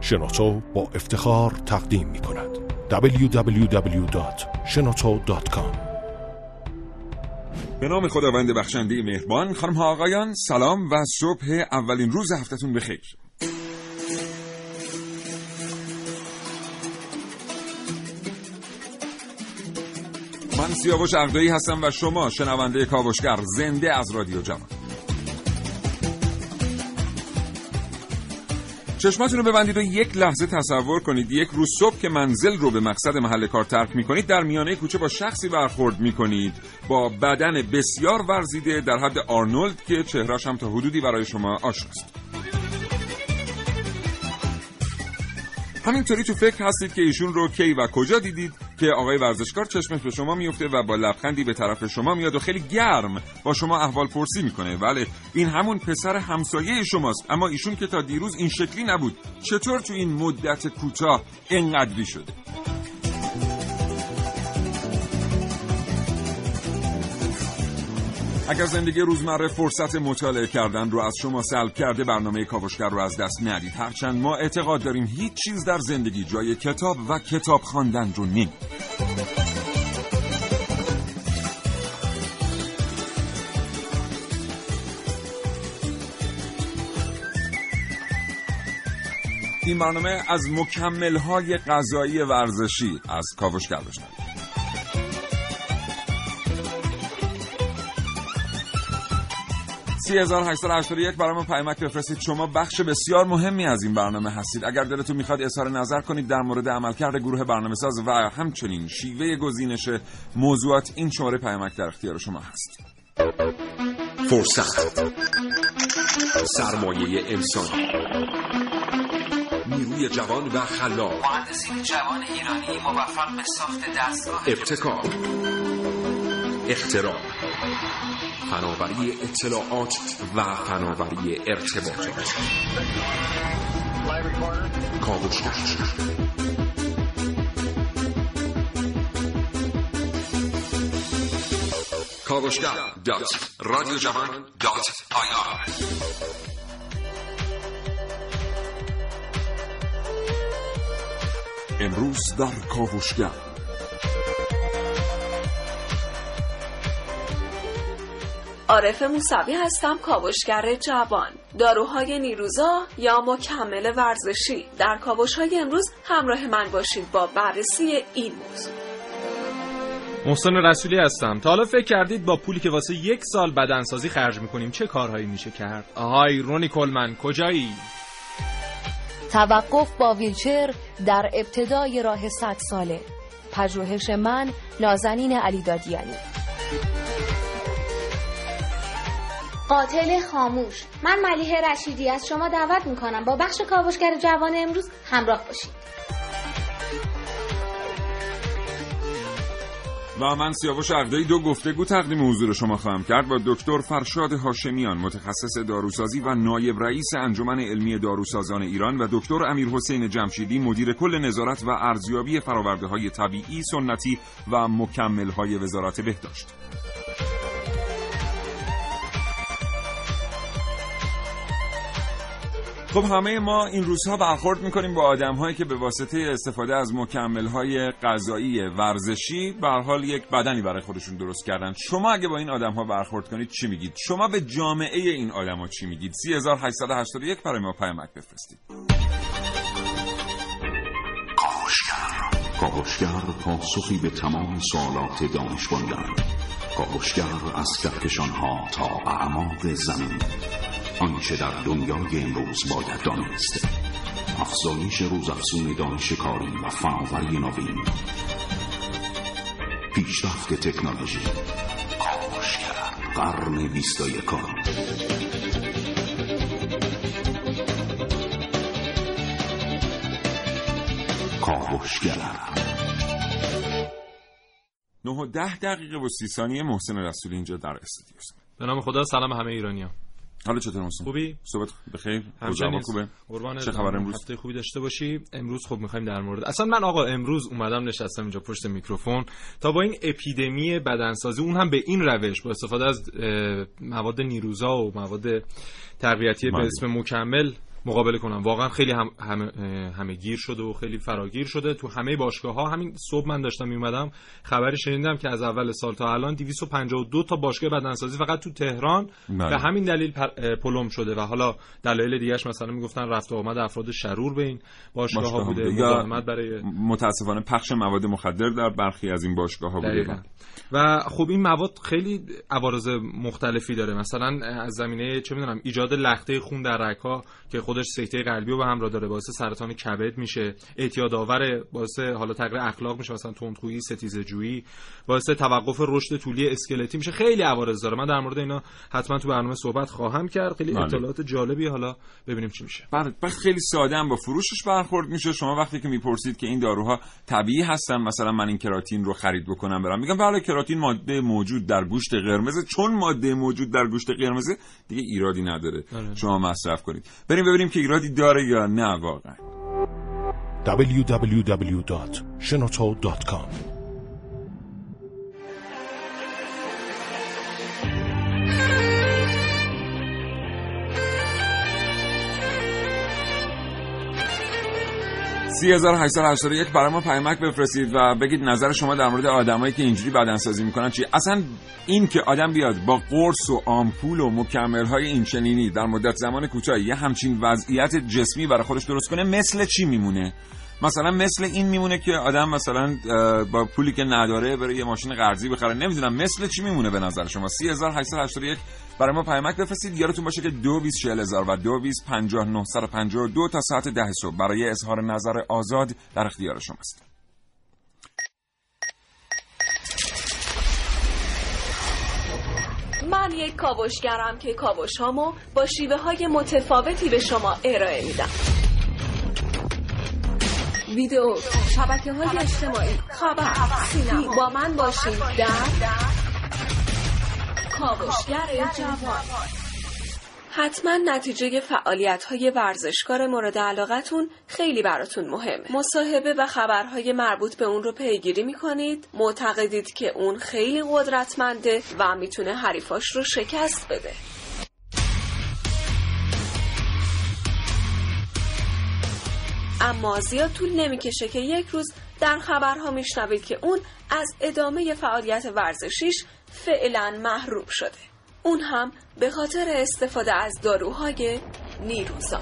شنوتو با افتخار تقدیم می کند. www.shenoto.com به نام خداوند بخشنده مهربان خانم ها آقایان سلام و صبح اولین روز هفتهتون بخیر من سیاوش اقدایی هستم و شما شنونده کاوشگر زنده از رادیو جوان. چشماتون رو ببندید و یک لحظه تصور کنید. یک روز صبح که منزل رو به مقصد محل کار ترک می‌کنید در میانه کوچه با شخصی برخورد می‌کنید. با بدن بسیار ورزیده در حد آرنولد که چهرش هم تا حدودی برای شما آشناست. همینطوری تو فکر هستید که ایشون رو کی و کجا دیدید که آقای ورزشکار چشمش به شما میفته و با لبخندی به طرف شما میاد و خیلی گرم با شما احوال پرسی می‌کنه. بله این همون پسر همسایه شماست. اما ایشون که تا دیروز این شکلی نبود. چطور تو این مدت کوتاه اینقدری شده؟ اگر زندگی روزمره فرصت مطالعه کردن رو از شما سلب کرده برنامه کاوشگر رو از دست ندید. هرچند ما اعتقاد داریم هیچ چیز در زندگی جای کتاب و کتاب خواندن رو نمی این برنامه از مکملهای غذایی ورزشی از کاوشگر بشنوید. 3881 برای ما پیامک بفرستید. شما بخش بسیار مهمی از این برنامه هستید. اگر دلتون می‌خواد اظهار نظر کنید در مورد عملکرد گروه برنامه ساز و همچنین شیوه گزینش موضوعات این شماره پیامک در اختیار شما هست. فرصت. سرمایه انسانی. نیروی جوان و خلاق. مهندسین جوان ایرانی موفق به ساخت دستگاه ابتکار. اختراع. فناوری اطلاعات و فناوری ارتباطات کاوشگر کاوشگر dot رادیو جوان dot IR امروز در کاوشگر عارف موسوی هستم کاوشگر جوان. داروهای نیروزا یا مکمل ورزشی. در کاوشهای امروز همراه من باشید با بررسی این موضوع. محسن رسولی هستم. تا حالا فکر کردید با پولی که واسه یک سال بدنسازی خرج می‌کنیم چه کارهایی میشه کرد؟ آهای رونی کلمن کجایی؟ توقف با ویلچر در ابتدای راه صد ساله. پژوهش من نازنین علی قاتل خاموش. من ملیه رشیدی از شما دعوت می‌کنم با بخش کاوشگر جوان امروز همراه باشید. و من سیاوش اقدایی دو گفتگو تقدیم حضور شما خواهم کرد با دکتر فرشاد هاشمیان متخصص داروسازی و نایب رئیس انجمن علمی داروسازان ایران و دکتر امیر حسین جمشیدی مدیر کل نظارت و ارزیابی فراورده های طبیعی سنتی و مکمل های وزارت بهداشت. خب همه ما این روزها برخورد می‌کنیم با آدم هایی که به واسطه استفاده از مکمل های غذایی ورزشی به حال یک بدنی برای خودشون درست کردن. شما اگه با این آدم ها برخورد کنید چی میگید؟ شما به جامعه این آدم ها چی میگید؟ 3881 برای ما پیامک بفرستید. کاوشگر. پاسخی به تمام سوالات دانش کاوشگر از کهکشان ها تا اعماق زمین. آنچه در دنیای امروز باید دانست. افزایش روزافزون دانش کاری و فناوری نوین. پیشرفت تکنولوژی. قرن بیست و یکم کاوشگر نه و ده دقیقه و سی ثانیه محسن رسولی اینجا در استودیو به نام خدا سلام همه ایرانیان حالا چطور محسن؟ خوبی؟ صحبت بخیر. همچنین خوبه؟ قربان چه خبر امروز؟ هفته خوبی داشته باشی. امروز خب می‌خوایم در مورد اصلا من آقا امروز اومدم نشستم اینجا پشت میکروفون تا با این اپیدمی بدنسازی اون هم به این روش با استفاده از مواد نیروزا و مواد تقویتی به. اسم مکمل مقابله کنم واقعا خیلی هم همه, همه گیر شده و خیلی فراگیر شده تو همه باشگاه ها همین صبح من داشتم میومدم خبری شنیدم که از اول سال تا الان 252 تا باشگاه بدنسازی فقط تو تهران بله. به همین دلیل پلم شده و حالا دلایل دیگهش مثلا می‌گفتن رفت و آمد افراد شرور به این باشگاه ها باشگاه ها بوده. یا برای متاسفانه پخش مواد مخدر در برخی از این باشگاه ها بوده. و خب این مواد خیلی عوارض مختلفی داره. مثلا از زمینه چه می‌دونم ایجاد لخته خون در رگ‌ها که خودش سکته قلبی رو به همراه داره باعث سرطان کبد میشه. اعتیاد آور باعث حالا تغییر اخلاق میشه مثلا تندخویی ستیزه جویی باعث توقف رشد طولی اسکلتی میشه. خیلی عوارض داره. من در مورد اینا حتما تو برنامه صحبت خواهم کرد. خیلی بله. اطلاعات جالبی. حالا ببینیم چی میشه. بله بعد خیلی ساده هم با فروشش برخورد میشه. شما وقتی که می‌پرسید که این داروها طبیعی هستن مثلا من این کراتین رو خرید بکنم برم میگم بله کراتین ماده موجود در گوشت قرمز چون ماده موجود در گوشت قرمز دیگه ایرادی نداره. آره. شما مصرف کنید. بریم ببینیم که ایرادی داره یا نه واقعا. www.shenoto.com سی یک. برای ما پیامک بفرستید و بگید نظر شما در مورد آدمایی که اینجوری بدنسازی می‌کنن چی. اصلا این که آدم بیاد با قرص و آمپول و مکمل های این چنینی در مدت زمان کوتاهی یه همچین وضعیت جسمی برای خودش درست کنه مثل چی میمونه؟ مثلا مثل این میمونه که آدم مثلا با پولی که نداره بره یه ماشین قرضی بخره. نمی‌دونم مثل چی میمونه به نظر شما؟ 3881 برای ما پیامک بفرستید. یادتون باشه که 224000 و 2250952 تا ساعت 10 صبح برای اظهار نظر آزاد در اختیار شماست من یک کاوشگرم که کاوش هامو با شیوه های متفاوتی به شما ارائه میدم. ویدیو شبکه های اجتماعی خبر سینما. با من باشید در کاوشگر جوان. حتما نتیجه فعالیت های ورزشکار مورد علاقتون خیلی براتون مهمه. مصاحبه و خبرهای مربوط به اون رو پیگیری می‌کنید. معتقدید که اون خیلی قدرتمنده و می‌تونه حریفاش رو شکست بده. اما زیاد طول نمی‌کشه که یک روز در خبرها میشنوید که اون از ادامه فعالیت ورزشیش فعلا محروم شده اون هم به خاطر استفاده از داروهای نیروزا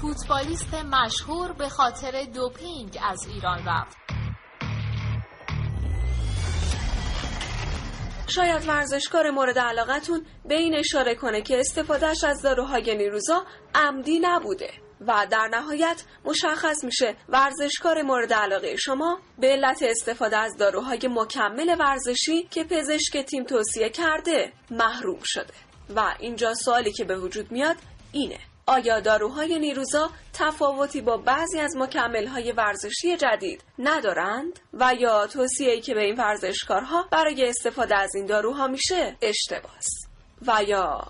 فوتبالیست مشهور به خاطر دوپینگ از ایران رفت. شاید ورزشکار مورد علاقتون به این اشاره کنه که استفادهش از داروهای نیروزا عمدی نبوده و در نهایت مشخص میشه ورزشکار مورد علاقه شما به علت استفاده از داروهای مکمل ورزشی که پزشک تیم توصیه کرده محروم شده. و اینجا سوالی که به وجود میاد اینه. آیا داروهای نیروزا تفاوتی با بعضی از مکملهای ورزشی جدید ندارند؟ و یا توصیه‌ای که به این ورزشکارها برای استفاده از این داروها میشه اشتباس؟ و یا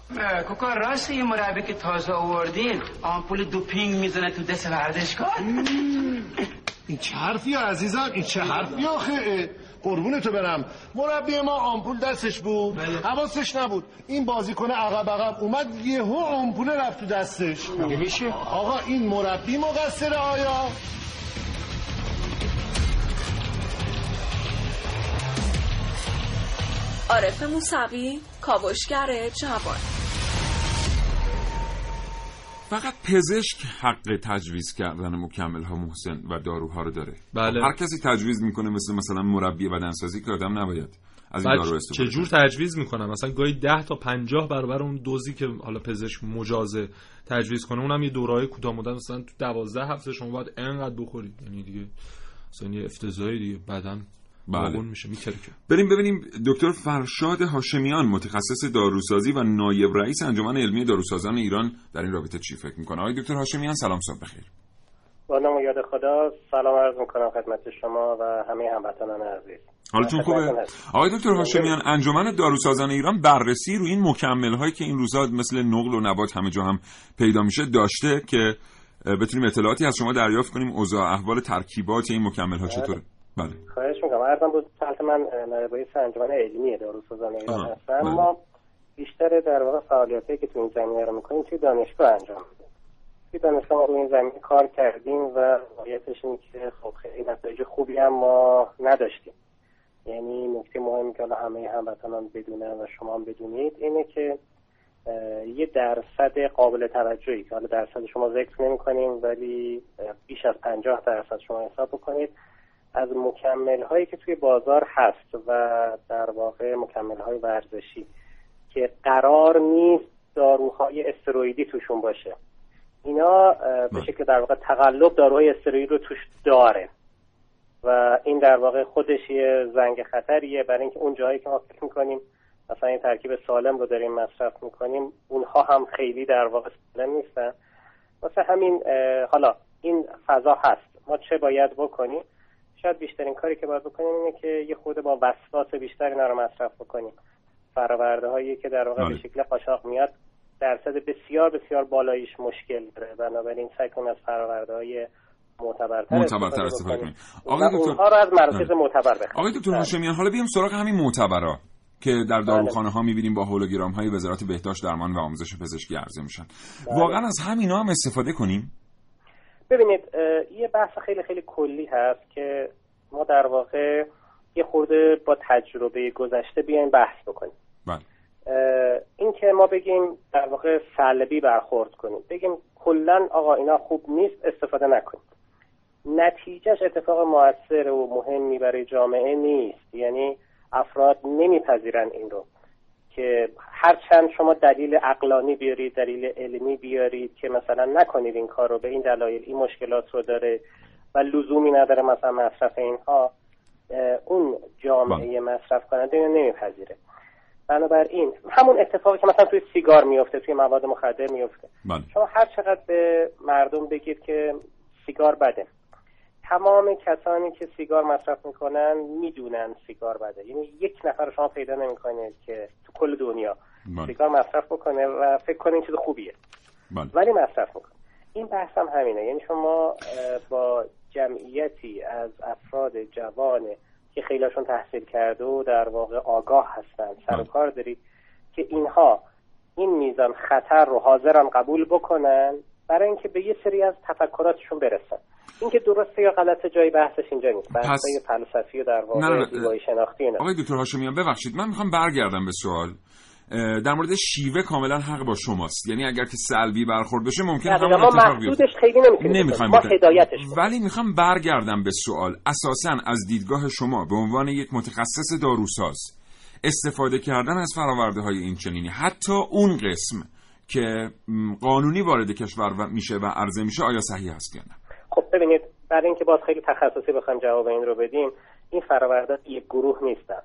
کوکا راست یه مربی که تازه آوردین آمپول دوپینگ می‌زنه تو دست ورزشکار؟ این چه حرفی عزیزم؟ این چه حرفی آخه؟ قربون تو برم. مربی ما آمپول دستش بود. حواسش نبود. این بازیکن عقب عقب اومد یهو آمپول رفت تو دستش. میشه؟ آقا این مربی مقصر آیا؟ عارف موسوی کاوشگر جوان. فقط پزشک حق تجویز کردن مکمل ها محسن و داروها رو داره. بله. هر کسی تجویز می‌کنه مثل مثلا مربی بدنسازی که آدم نباید از این دارو استفاده چجور تجویز می‌کنم؟ مثلا گاهی 10 تا 50 برابر اون دوزی که حالا پزشک مجازه تجویز کنه اونم یه دورهای کوتاه مدت مثلا تو 12 هفته شما باید انقدر بخورید. یعنی دیگه مثلا یه افتضاحی دیگه بدن بله. میشه میترکه بریم ببینیم دکتر فرشاد هاشمیان متخصص داروسازی و نایب رئیس انجمن علمی داروسازان ایران در این رابطه چی فکر می‌کنه؟ آقای دکتر هاشمیان سلام صبح بخیر. با نام و یاد خدا سلام عرض می‌کنم خدمت شما و همه هموطنان عزیز. حالتون خوبه. آقای دکتر هاشمیان انجمن داروسازان ایران بررسی روی این مکمل هایی که این روزا مثل نقل و نبات همه جا هم پیدا میشه داشته که بتونیم اطلاعاتی از شما دریافت کنیم اوضاع احوال ترکیبات این مکمل ها چطوره؟ بله. خواهش می‌کنم. عرضم بود سلط من نایب رئیس انجمن علمی داروسازان ایران هستم. بله. ما بیشتر در واقع فعالیتی که تو این زمینه رو می‌کنیم توی دانشگاه انجام میدیم. توی دانشگاه ما روی این زمینه کار کردیم و واقعیتش اینه که خب خیلی نتایج خوبی هم ما نداشتیم. یعنی نکته مهمی که حالا همه هموطنان بدونن و شما هم بدونید اینه که یه درصد قابل توجهی که حالا درصد شما ذکر نمی کنیم ولی بیش از 50 درصد شما حساب بکنید. از مکمل هایی که توی بازار هست و در واقع مکمل های ورزشی که قرار نیست داروهای استروئیدی توشون باشه. اینا به شکل در واقع تقلب داروهای استروئیدی رو توش داره. و این در واقع خودش یه زنگ خطریه. برای اینکه اون جایی که ما فکر می‌کنیم مثلا این ترکیب سالم رو داریم مصرف می‌کنیم اونها هم خیلی در واقع سالم نیستن. واسه همین حالا این فضا هست. ما چه باید بکنیم؟ شاید بیشترین کاری که باید بکنیم اینه که یه خود با وسواس بیشتر اینا رو مصرف بکنیم. فراورده هایی که در واقع به شکل قاچاق میاد درصد بسیار بسیار بالاییش مشکل داره. بنابراین سعی کنیم از فراورده های معتبرتر معتبرتر استفاده کنیم. آقای دکتر اونها رو از مراکز معتبر بخریم. آقای دکتر هاشمیان حالا بیام سراغ همین معتبرا که در داروخانه ها می‌بینیم با هولوگرام های وزارت بهداشت درمان و آموزش پزشکی عرضه میشن. واقعا از همینا هم استفاده کنیم؟ ببینید یه بحث خیلی خیلی کلی هست که ما در واقع یه خورده با تجربه گذشته بیایم بحث بکنیم. بله. این که ما بگیم در واقع سلبی برخورد کنیم. بگیم کلا آقا اینا خوب نیست استفاده نکنیم نتیجهش اتفاق موثر و مهمی برای جامعه نیست. یعنی افراد نمیپذیرن این رو. که هرچند شما دلیل اقلانی بیارید دلیل علمی بیارید که مثلا نکنید این کار رو به این دلایل این مشکلات رو داره و لزومی نداره مثلا مصرف اینها اون جامعه مصرف کننده اینو نمیپذیره. بنابراین همون اتفاقی که مثلا توی سیگار میفته توی مواد مخدر میفته. بله. شما هر چقدر به مردم بگید که سیگار بده. تمام کسانی که سیگار مصرف می‌کنن می‌دونن سیگار بده. یعنی یک نفر شما پیدا نمی‌کنید که تو کل دنیا بله. سیگار مصرف بکنه و فکر کنه این چیز خوبیه. بله. ولی مصرف می‌کنه. این بحث هم همینه. یعنی شما با جمعیتی از افراد جوان که خیلیشون تحصیل کرده و در واقع آگاه هستن سر و کار دارید که اینها این میزان خطر رو حاضرن قبول بکنن برای اینکه به یه سری از تفکراتشون برسن. اینکه درسته یا غلط جای بحثش اینجا نیست. بحث پس... فلسفی و در واقع زیبایی شناختی نه آقای دکتر هاشمیان ببخشید من می‌خوام برگردم به سوال. در مورد شیوه کاملا حق با شماست. یعنی اگر که سلبی برخورد بشه ممکن همون ما اتفاق بیفته. خیلی نمی‌تونیم ما هدایتش ولی می‌خوام برگردم به سوال. اساسا از دیدگاه شما به عنوان یک متخصص داروساز استفاده کردن از فراورده های این چنینی حتی اون قسم که قانونی وارد کشور میشه و عرضه میشه آیا صحیح هست یا نه؟ خب ببینید برای اینکه باز خیلی تخصصی بخوایم جواب این رو بدیم این فراورده یک گروه نیستن.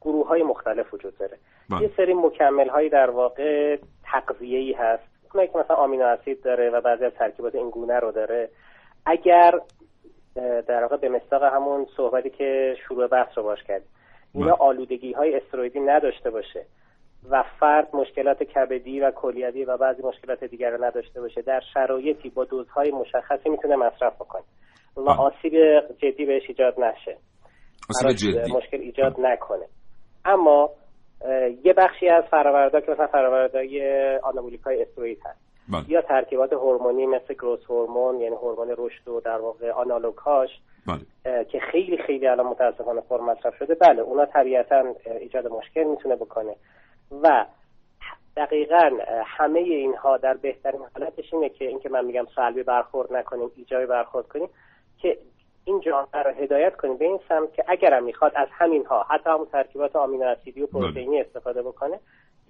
گروه های مختلف وجود داره. بله. یه سری مکمل هایی در واقع تقویه ای هست. اونایی که مثلا آمینو اسید داره و بعضی از ترکیبات این گونه رو داره. اگر در واقع به مستاق همون صحبتی که شروع بحث رو باش کرد اینا آلودگی های استروئیدی نداشته باشه. و فرد مشکلات کبدی و کلیوی و بعضی مشکلات دیگر رو نداشته باشه در شرایطی با دوزهای مشخصی می‌تونه مصرف بکنه. و آسیب جدی بهش ایجاد نشه. آسیب جدی. مشکل ایجاد نکنه. اما یه بخشی از فرآوردها که مثلا فرآوردهای آنابولیک های استروئید هست. بله. یا ترکیبات هورمونی مثل گروس هورمون یعنی هورمون رشد و در واقع آنالوگهاش بله. که خیلی خیلی الان متاسفانه پر مصرف شده. بله اونا طبیعتا ایجاد مشکل می‌تونه بکنه. و دقیقا همه اینها در بهترین حالتش اینه که اینکه من میگم سلبی برخورد نکنیم ایجابی برخورد کنیم که این جامعه رو هدایت کنیم به این سمت که اگرم می‌خواد از همینها حتی همون ترکیبات آمینو اسیدی و پروتئینی استفاده بکنه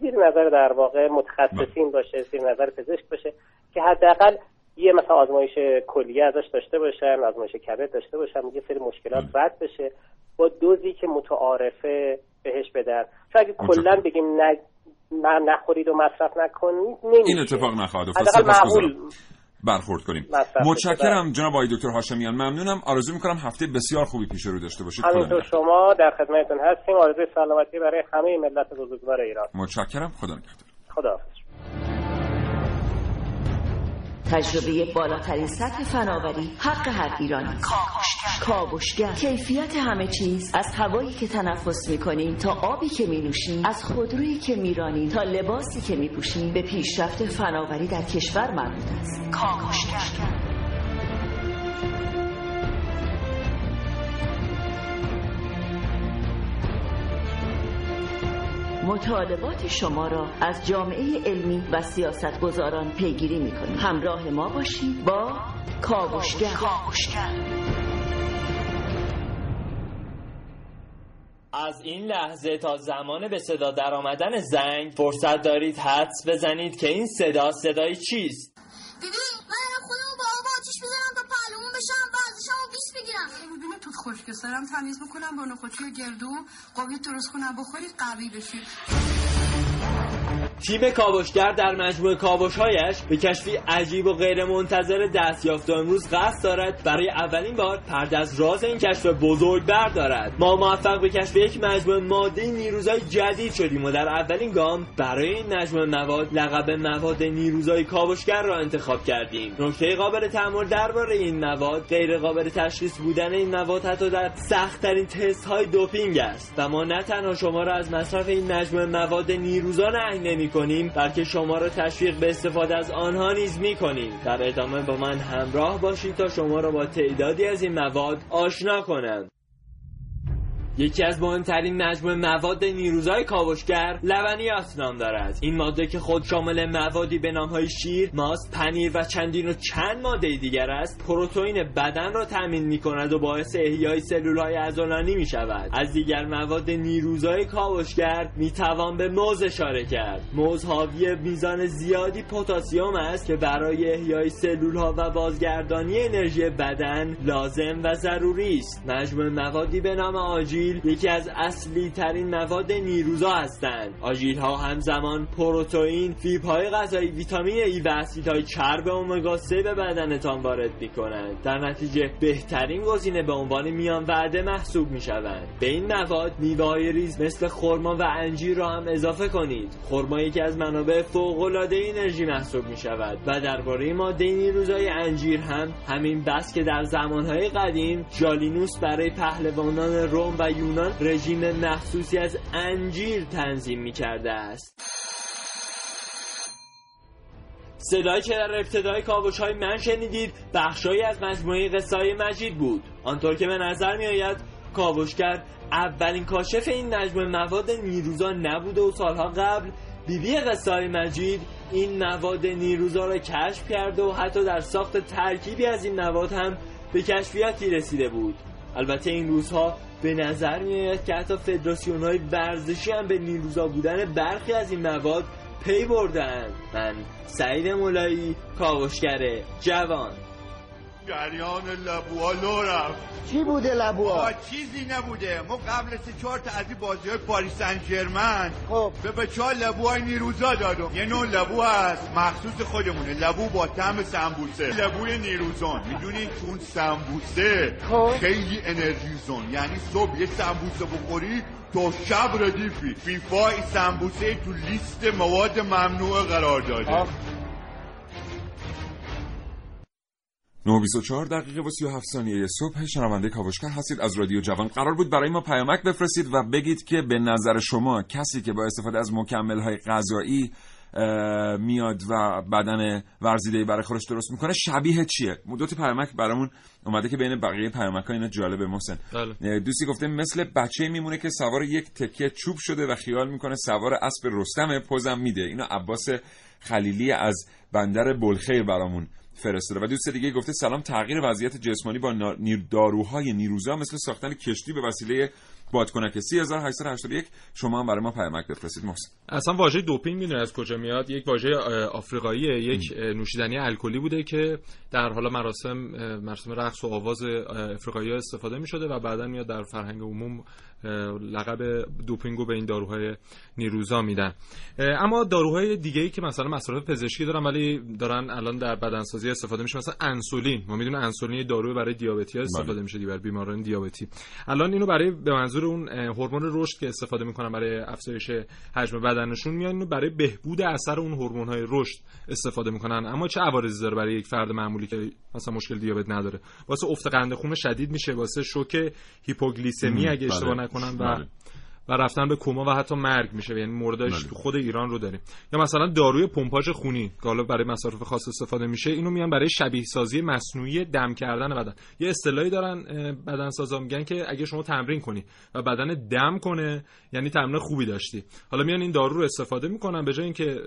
زیر نظر در واقع متخصصین باشه زیر نظر پزشک باشه که حداقل یه مثلا آزمایش کلیه ازش داشته باشن آزمایش کبد داشته باشن یه سری مشکلات رد بشه با دوزی که متعارفه بهش بدن. چون اگه کلا بگیم نه نخورید و مصرف نکنید نمیشه. این اتفاق نخواهد افتاد. معقول برخورد کنیم. متشکرم جناب آقای دکتر هاشمیان. ممنونم. آرزو می‌کنم هفته بسیار خوبی پیش رو داشته باشید. همینطور شما در خدمتتون هستیم. آرزوی سلامتی برای همه ملت بزرگوار ایران. متشکرم. خدا نگهدار. خدا تجربه بالاترین سطح فناوری حق هر ایرانی. کاوشگر. کیفیت همه چیز. از هوایی که تنفس می‌کنیم تا آبی که می نوشیم از خودرویی که میرانیم تا لباسی که می پوشیم به پیشرفت فناوری در کشور مربوط است. کاوشگر. مطالبات شما را از جامعه علمی و سیاستگزاران پیگیری می کنیم. همراه ما باشید با کاوشگر. از این لحظه تا زمان به صدا در آمدن زنگ فرصت دارید حدس بزنید که این صدا صدای چیست؟ بگیرم می‌دونی توت خشک سرم تمیز بکنم با نخودی و گردو قوی درست کنم بخوری قوی بشی. تیم کاوشگر در مجموعه کاوشهایش به کشفی عجیب و غیر منتظر دستیافت امروز قصد دارد برای اولین بار پرده از راز این کشف بزرگ بردارد. ما موفق به کشف یک مجموعه ماده نیروزای جدید شدیم و در اولین گام برای این مجموعه مواد لقب مواد نیروزای کاوشگر را انتخاب کردیم. نکته قابل تأمل درباره این مواد غیر قابل تشخیص بودن این مواد حتی در سختترین تست های دوپینگ است و ما نه تنها شما را از مصرف این مجموعه مواد نیروزا نهی نمی کنیم بلکه شما را تشویق به استفاده از آنها نیز می کنیم. در ادامه با من همراه باشید تا شما را با تعدادی از این مواد آشنا کنم. یکی از مهمترین مجموعه مواد نیروزای کاوشگر لبنیات نام دارد. این ماده که خود شامل موادی به نامهای شیر ماست پنیر و چندین و چند ماده دیگر است پروتئین بدن را تامین می کند و باعث احیای سلولهای عضلانی می شود از دیگر مواد نیروزای کاوشگر می توان به موز اشاره کرد. موز حاوی میزان زیادی پتاسیم است که برای احیای سلولها و بازگردانی انرژی بدن لازم و ضروری است. مجموعه موادی به نام آجیل یکی از اصلی ترین مواد نیروزا هستند. آجیل ها همزمان پروتئین فیبرهای غذایی ویتامین E و اسیدهای چرب امگا 3 به بدنتان وارد می کنند در نتیجه بهترین گزینه به عنوان میان وعده محسوب می شوند به این مواد میوه ریز مثل خرما و انجیر را هم اضافه کنید. خرما یکی از منابع فوق العاده انرژی محسوب می شود و درباره ماده نیروزای انجیر هم همین بس که در زمانهای قدیم جالینوس برای پهلوانان روم و یونان رژیم مخصوصی از انجیر تنظیم می کرده است. صدایی که در ابتدای کاوش های من شنیدید؟ بخشهایی از مجموعه قصه مجید بود. آنطور که به نظر می آید کاوشگر اولین کاشف این مجموعه مواد نیروزا نبوده و سالها قبل بیبی قصه مجید این مواد نیروزا را کشف کرده و حتی در ساخت ترکیبی از این مواد هم به کشفیاتی رسیده بود. البته این روزها به نظر میآید که حتی فدراسیون های ورزشی هم به نیروزا بودن برخی از این مواد پی بردن من سعید مولایی کاوشگر جوان. جریان لبوها لو رفت. چی بوده لبوها؟ چیزی نبوده. ما قبل سه چهار تا از این بازی های پاریس سن ژرمن خب. به بچه ها لبوهای نیروزا دادم. یه نوع لبو هست. مخصوص خودمونه. لبو با طعم سمبوسه. لبوی نیروزا می‌دونی چون سمبوسه خب. خیلی انرژی زون. یعنی صبح یه سمبوسه بخوری تا شب ردیفی. فیفا سمبوسه تو لیست مواد ممنوع قرار داده. 924 دقیقه و 37 ثانیه صبح. شنونده کاوشگر هستید. از رادیو جوان قرار بود برای ما پیامک بفرستید و بگید که به نظر شما کسی که با استفاده از مکمل های غذایی میاد و بدن ورزیده برای خودش درست می‌کنه شبیه چیه؟ دو تا پیامک برامون اومده که بین بقیه پیامک ها اینا جالبه محسن. دوستی گفته مثل بچه میمونه که سوار یک تکیه چوب شده و خیال می‌کنه سوار اسب رستم پوزم میده. اینا عباس خلیلی از بندر بلخیر برامون فرستاده. و دوست دیگه گفته سلام تغییر وضعیت جسمانی با داروهای نیروزا مثل ساختن کشتی به وسیله بادکنک 3881 شما هم برای ما پیامک بفرستید. محسن. اصلا واژه دوپینگ می‌دونی از کجا میاد؟ یک واژه آفریقاییه. یک نوشیدنی الکلی بوده که در حالا مراسم مراسم رقص و آواز افریقایی استفاده می شده و بعدا میاد در فرهنگ عموم لقب دوپینگو به این داروهای نیروزا میدن. اما داروهای دیگه ای که مثلا مصرف پزشکی دارن ولی دارن الان در بدنسازی استفاده میشه مثلا انسولین. ما می‌دونیم انسولین دارو برای دیابتی ها استفاده میشه برای بیماران دیابتی. الان اینو برای به منظور اون هورمون رشد که استفاده می‌کنن برای افزایش حجم بدنشون میان اینو برای بهبود اثر اون هورمون های رشد استفاده می‌کنن. اما چه عوارضی داره برای یک فرد معمولی که مثلا مشکل دیابت نداره؟ واسه افت قند خون شدید میشه واسه شوک هیپوگلیسمی اگه اشتباه بله. نکنم و بله. و رفتن به کما و حتی مرگ میشه یعنی موردش تو خود ایران رو داریم. یا مثلا داروی پمپاژ خونی که حالا برای مصارف خاص استفاده میشه اینو میان برای شبیه سازی مصنوعی دم کردن بدن. یه اصطلاحی دارن بدن سازا میگن که اگه شما تمرین کنی و بدن دم کنه یعنی تمرین خوبی داشتی. حالا میان این دارو رو استفاده می‌کنن به جای اینکه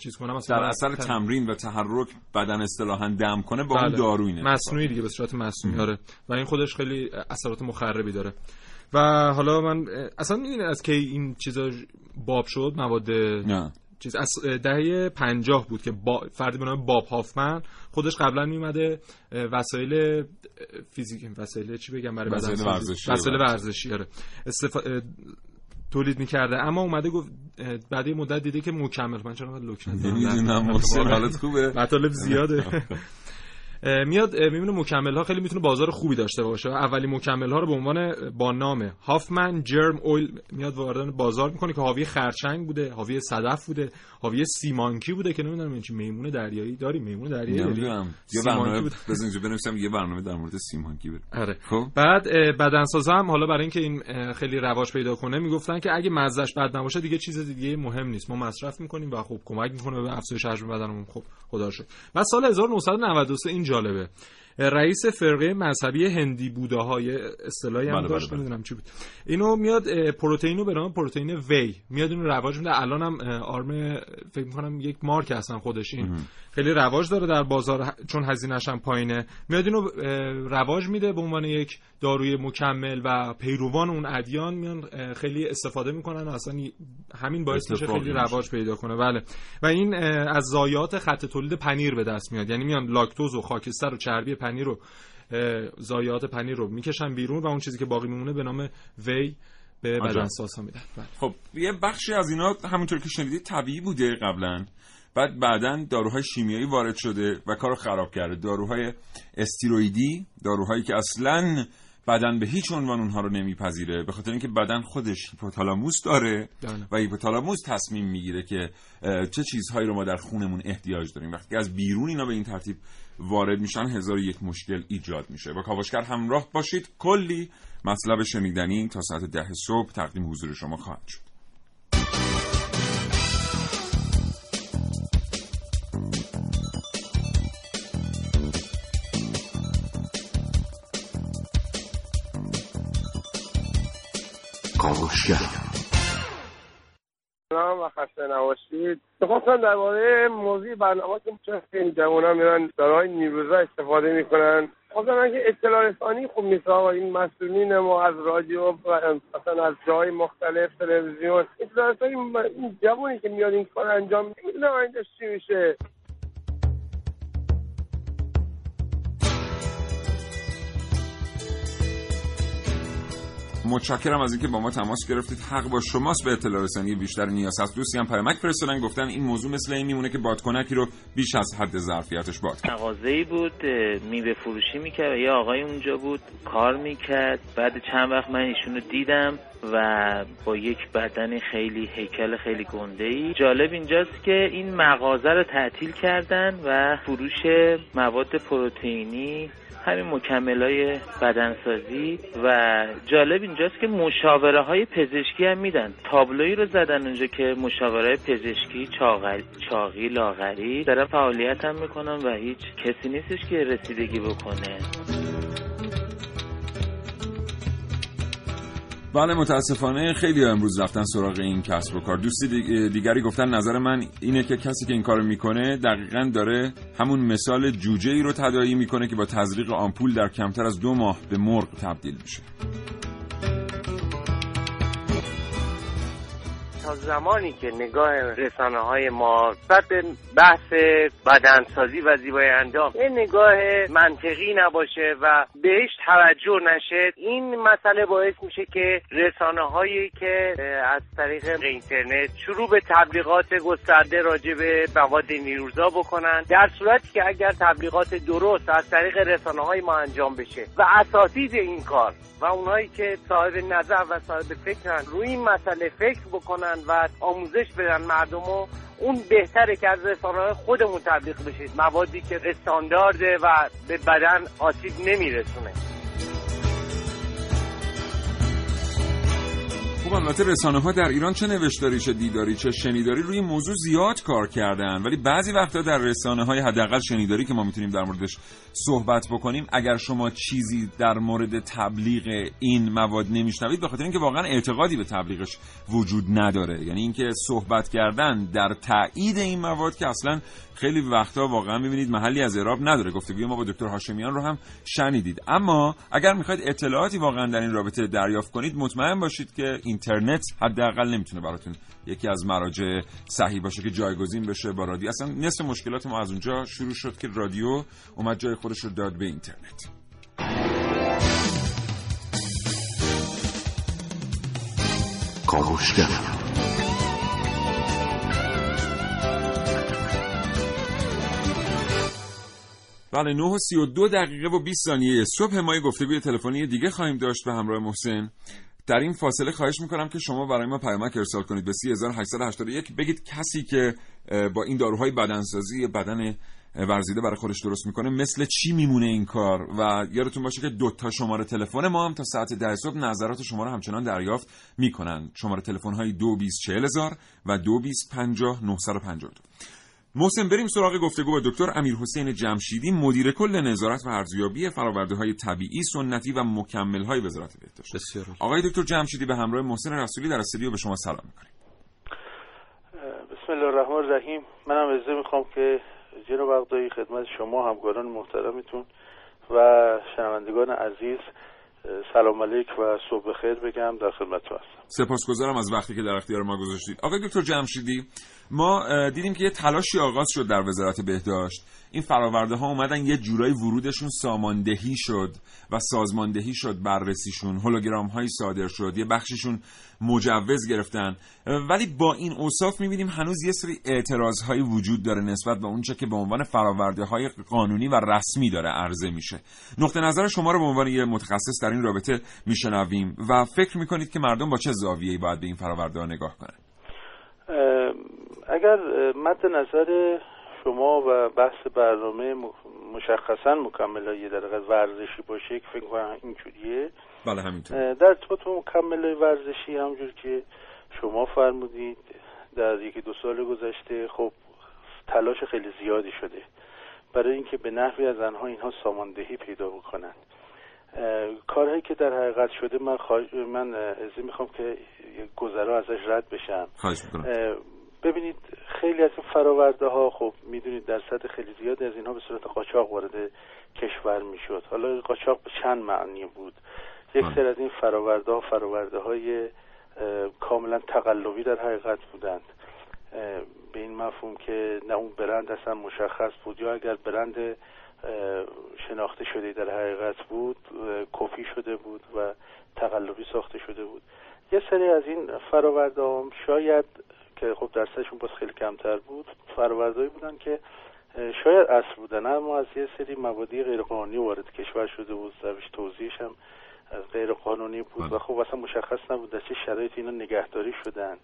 چیز کنن مثلا در اثر تمرین و تحرک بدن اصطلاحا دم کنه با اون بله. دارو اینه مصنوعی دیگه به صورت مصنوعی. آره. و این خودش خیلی اثرات مخربی داره. و حالا من اصلا می‌دونی از کی این چیزا باب شد مواد نه. چیز از دهه پنجاه بود که با فردی به نام باب هافمن خودش قبلا میومده وسایل فیزیک وسایل چی بگم برای وسایل ورزشی وسایل. ورزشی. آره. استفا... تولید می‌کرده. اما اومده گفت بعد یه مدت دیده که مکمل. من چرا لوک نمی‌دونم. حالت خوبه. مطالب زیاده. میاد می‌بینه مکمل ها خیلی می‌تونه بازار خوبی داشته باشه. اولی مکمل ها رو به عنوان با نام هافمن جرم اویل میاد وارد بازار می‌کنه که حاوی خرچنگ بوده حاوی صدف بوده حاوی سیمانکی بوده که نمی‌دونم این چی میمون دریایی داری میمون دریایی نمی‌دونم. یه برنامه بزن اینجا بنویسم یه برنامه در مورد سیمانکی بره آره. خب. بعد بدنسازا هم حالا برای اینکه این خیلی رواج پیدا کنه می‌گفتن که اگه مزهش بد نباشه دیگه چیز دیگه مهم نیست. ما مصرف می‌کنیم و خب کمک می‌کنه به افزایش حجم بدنمون. خب خدا شد بعد سال 1993 این جالبه. رئیس فرقه مذهبی هندی بوده های اصطلاحی هم بله داشت بله. نمی‌دونم چی بود. اینو میاد پروتئینو به نام پروتئین وی. میاد اینو رواج میده. الان هم آرم فکر می‌کنم یک مارک هستن خودش این. خیلی رواج داره در بازار چون هزینه‌ش هم پایینه. میاد اینو رواج میده به عنوان یک داروی مکمل و پیروان اون ادیان. میان خیلی استفاده می‌کنن و اصلا همین باعث میشه خیلی رواج پیدا کنه. بله. و این از ضایعات خط تولید پنیر به دست میاد. یعنی میان لاکتوز و خاکستر و چربی پنیر رو ضایعات پنیر رو می‌کشن بیرون و اون چیزی که باقی میمونه به نام وی به بدنسازها میدن بله. خب یه بخشی از اینا همونطور که شنیدید طبیعی بوده قبلا. بعد بعدا داروهای شیمیایی وارد شده و کارو خراب کرده. داروهای استیرویدی داروهایی که اصلا بدن به هیچ عنوان اونها رو نمیپذیره به خاطر اینکه بدن خودش هیپوتالاموس داره دانه. و هیپوتالاموس تصمیم می‌گیره که چه چیزهایی رو ما در خونمون احتیاج داریم. وقتی از بیرون اینا به این ترتیب وارد میشن هزار یک مشکل ایجاد میشه. با کاوشگر همراه باشید. کلی مطلب شنیدنی تا ساعت ده صبح تقدیم حضور شما خواهد شد. کاوشگر سلام و خسته نباشید. می‌خواستم درباره موضوع برنامه که چرا این جوان میرن دارای نیروزا استفاده می‌کنن. خواستم اگه اطلاع رسانی خوب نیست آقا این مسئولین ما از رادیو و مثلا از جای مختلف تلویزیون. اطلاع رسانی این جوانی که میاد این کار انجام میده اینجاش چی میشه؟ متشکرم از اینکه با ما تماس گرفتید. حق با شماست به اطلاع رسانی بیشتر نیاز هست دوستی هم پیامک فرستادن. گفتن این موضوع مثل این میمونه که بادکنکی رو بیش از حد ظرفیتش باد مغازه‌ای بود میوه فروشی می‌کرد. یه آقای اونجا بود کار می‌کرد. بعد چند وقت من ایشونو دیدم. و با یک بدن خیلی هیکل خیلی گنده ای جالب اینجاست که این مغازه رو تعطیل کردن و فروش مواد پروتئینی همین مکمل های بدنسازی و جالب اینجاست که مشاوره های پزشکی هم میدن. تابلوی رو زدن اونجا که مشاوره پزشکی چاغل... چاقی لاغری. دارن فعالیت هم می‌کنن و هیچ کسی نیستش که رسیدگی بکنه. بله متاسفانه خیلی امروز رفتن سراغ این کسب و کار. دوستی دیگری گفتن نظر من اینه که کسی که این کارو می‌کنه دقیقا داره همون مثال جوجه ای رو تدایی می‌کنه که با تزریق آمپول در کمتر از دو ماه به مرغ تبدیل میشه. تا زمانی که نگاه رسانه های ما به بحث بدنسازی و زیبای اندام یه نگاه منطقی نباشه و بهش توجه نشه. این مسئله باعث میشه که رسانه هایی که از طریق اینترنت شروع به تبلیغات گسترده راجع به مواد نیروزا بکنن در صورتی که اگر تبلیغات درست از طریق رسانه های ما انجام بشه و اساتید این کار و اونهایی که صاحب نظر و صاحب فکرن روی این مسئله فکر بکنن و آموزش بدن مردم و اون بهتره که از رسانه خودمون تبلیغ بشید. موادی که استاندارده و به بدن آسیب نمیرسونه. خب البته رسانه ها در ایران چه نوشتاری چه دیداری چه شنیداری روی موضوع زیاد کار کردن. ولی بعضی وقتا در رسانه های حداقل شنیداری که ما می‌تونیم در موردش صحبت بکنیم اگر شما چیزی در مورد تبلیغ این مواد نمیشنوید به خاطر اینکه واقعا اعتقادی به تبلیغش وجود نداره. یعنی اینکه صحبت کردن در تایید این مواد که اصلا خیلی وقتا واقعا می‌بینید محلی از اعراب نداره. گفتگوی ما با دکتر هاشمیان رو هم شنیدید. اما اگر می‌خواید اطلاعاتی واقعا در این رابطه دریافت کنید مطمئن باشید که اینترنت حداقل نمی‌تونه براتون یکی از مراجع صحیح باشه که جایگزین بشه با رادیو. اصلا نصف مشکلات ما از اونجا شروع شد که رادیو اومد جای خودش رو داد به اینترنت. کاوشگر. بله 9 و 32 دقیقه و 20 ثانیه صبح ما گفتگوی تلفنی دیگه خواهیم داشت به همراه محسن. در این فاصله خواهش می‌کنم که شما برای ما پیامک ارسال کنید به 3881 بگید کسی که با این داروهای بدنسازی بدن ورزیده برای خودش درست می‌کنه مثل چی میمونه این کار؟ و یادتون باشه که دو تا شماره تلفن ما هم تا ساعت ده صبح نظرات شما رو همچنان دریافت می‌کنن شماره تلفن های 224000 و 2250 محسن بریم سراغ گفتگو با دکتر امیر حسین جمشیدی مدیر کل نظارت و ارزیابی فراورده های طبیعی سنتی و مکمل های وزارت بهداشت. بسیار آقای دکتر جمشیدی به همراه محسن رسولی در استودیو به شما سلام می‌کنیم. بسم الله الرحمن الرحیم. منم عزه می‌خوام که جناب عقدایی خدمت شما همکاران محترمتون و شنوندگان عزیز سلام علیک و صبح خیر بگم در خدمتتون هستم. سپاسگزارم از وقتی که در اختیار ما گذاشتید آقای دکتر جمشیدی ما دیدیم که یه تلاشی آغاز شد در وزارت بهداشت. این فراورده ها اومدن یه جورایی ورودشون ساماندهی شد و سازماندهی شد بررسیشون هولوگرام هایی صادر شد یه بخششون مجوز گرفتن. ولی با این اوصاف می‌بینیم هنوز یه سری اعتراض هایی وجود داره نسبت به اونچه که به عنوان فراورده های قانونی و رسمی داره عرضه میشه. نقطه نظر شما رو به عنوان یه متخصص در این رابطه میشنویم و فکر می‌کنید که مردم با چه زاویه‌ای باید به این فراورده ها نگاه کنن؟ اگر مد نظر شما و بحث برنامه مشخصا مکمل یه در ورزشی باشه که فکر کنم اینجوریه بله همینطور. در ارتباط با مکمل ورزشی همجور که شما فرمودید در یکی دو سال گذشته خب تلاش خیلی زیادی شده برای اینکه به نحوی از آنها اینها ساماندهی پیدا بکنن کارهایی که در حقیقت شده من خواهش من ازی می‌خوام که گذرا ازش رد بشم. ببینید خیلی از این فراورده ها خب می‌دونید در سطح خیلی زیادی از اینها به صورت قاچاق وارد کشور می‌شد. حالا قاچاق به چند معنی بود؟ یک سر از این فراورده ها فراورده های کاملا تقلبی در حقیقت بودند. به این مفهوم که نه اون برند اصلا مشخص بود یا اگر برند شناخته شده در حقیقت بود کپی شده بود و تقلبی ساخته شده بود. یه سری از این فراورده هم شاید که خب درصدشون باز خیلی کمتر بود فرآوردهایی بودن که شاید اصل بودن اما از یه سری موادی غیرقانونی وارد کشور شده بود روش توضیحش هم غیر قانونی بود و خب اصلا مشخص نبود در چه شرایطی اینا نگهداری شدن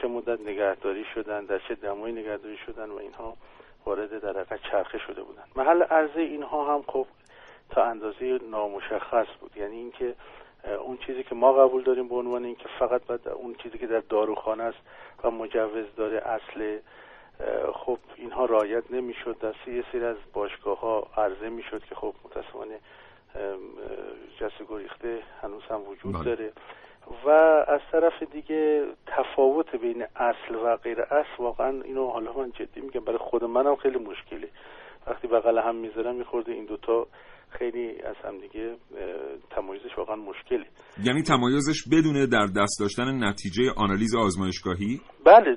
چه مدت نگهداری شدن در چه دمایی نگهداری شدن و اینها وارد در حقیقت چرخه شده بودن. محل عرضه اینها هم خب تا اندازه نامشخص بود. یعنی اینکه اون چیزی که ما قبول داریم به عنوان اینکه فقط باید اون چیزی که در داروخانه است و مجوز داره اصل خب اینها رایت نمی‌شد. در یه سری از باشگاه ها عرضه می‌شد که خب متاسفانه جس گریخته هنوز هم وجود بله. داره. و از طرف دیگه تفاوت بین اصل و غیر اصل واقعا اینو حالا من جدی میگم برای خود منم خیلی مشکله. وقتی بغل هم می‌ذارم میخورده این دوتا خیلی از همدیگه اه، تمایزش واقعا مشکلی یعنی تمایزش بدون در دست داشتن نتیجه آنالیز آزمایشگاهی؟ بله